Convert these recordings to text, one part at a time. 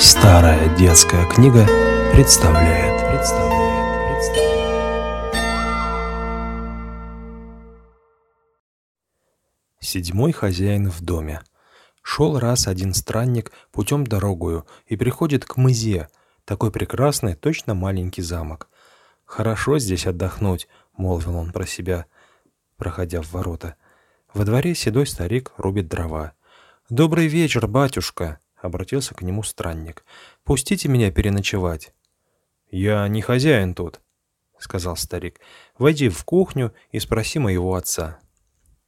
Старая детская книга представляет. представляет, представляет. Седьмой хозяин в доме. Шел раз один странник путем дорогую и приходит к мызе, такой прекрасный, точно маленький замок. «Хорошо здесь отдохнуть», — молвил он про себя, проходя в ворота. Во дворе седой старик рубит дрова. «Добрый вечер, батюшка!» — обратился к нему странник. «Пустите меня переночевать». «Я не хозяин тут», — сказал старик. «Войди в кухню и спроси моего отца».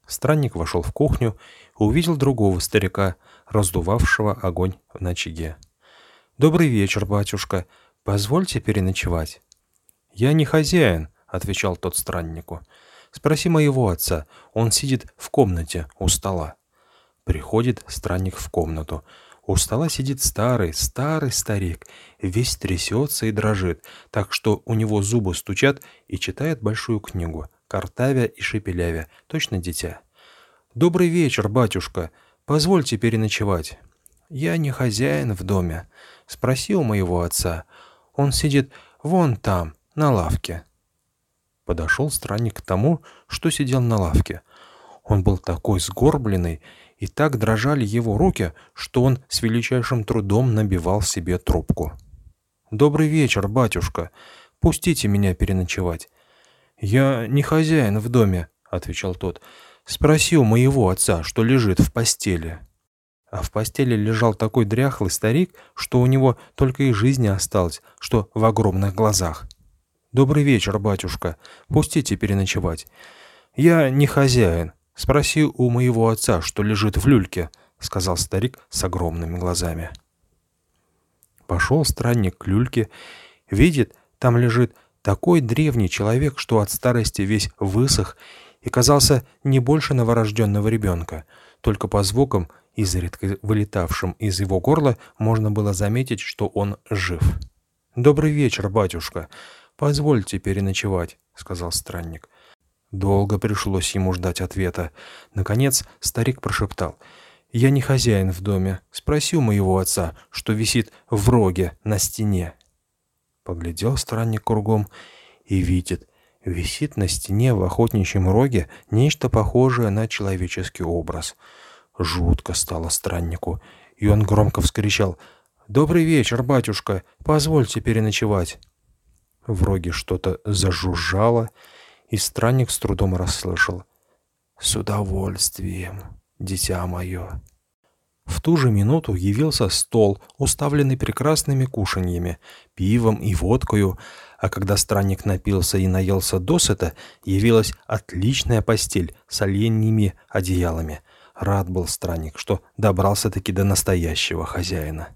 Странник вошел в кухню и увидел другого старика, раздувавшего огонь в очаге. «Добрый вечер, батюшка. Позвольте переночевать». «Я не хозяин», — отвечал тот страннику. «Спроси моего отца. Он сидит в комнате у стола». Приходит странник в комнату. У стола сидит старый, старый старик, весь трясется и дрожит, так что у него зубы стучат и читает большую книгу, картавя и шепелявя, точно дитя. «Добрый вечер, батюшка. Позвольте переночевать». «Я не хозяин в доме. Спроси у моего отца. Он сидит вон там, на лавке». Подошел странник к тому, что сидел на лавке. Он был такой сгорбленный и так дрожали его руки, что он с величайшим трудом набивал себе трубку. «Добрый вечер, батюшка. Пустите меня переночевать». «Я не хозяин в доме», — отвечал тот. «Спроси у моего отца, что лежит в постели». А в постели лежал такой дряхлый старик, что у него только и жизни осталось, что в огромных глазах. «Добрый вечер, батюшка. Пустите переночевать». «Я не хозяин», «Спроси у моего отца, что лежит в люльке», — сказал старик с огромными глазами. Пошел странник к люльке, видит, там лежит такой древний человек, что от старости весь высох и казался не больше новорожденного ребенка. Только по звукам, изредка вылетавшим из его горла, можно было заметить, что он жив. «Добрый вечер, батюшка. Позвольте переночевать», — сказал странник. Долго пришлось ему ждать ответа. Наконец старик прошептал. «Я не хозяин в доме. Спроси у моего отца, что висит в роге на стене». Поглядел странник кругом и видит, висит на стене в охотничьем роге нечто похожее на человеческий образ. Жутко стало страннику, и он громко вскричал «Добрый вечер, батюшка, позвольте переночевать». В роге что-то зажужжало, и странник с трудом расслышал. «С удовольствием, дитя мое». В ту же минуту явился стол, уставленный прекрасными кушаньями, пивом и водкою, а когда странник напился и наелся досыта, явилась отличная постель с оленьими одеялами. Рад был странник, что добрался-таки до настоящего хозяина.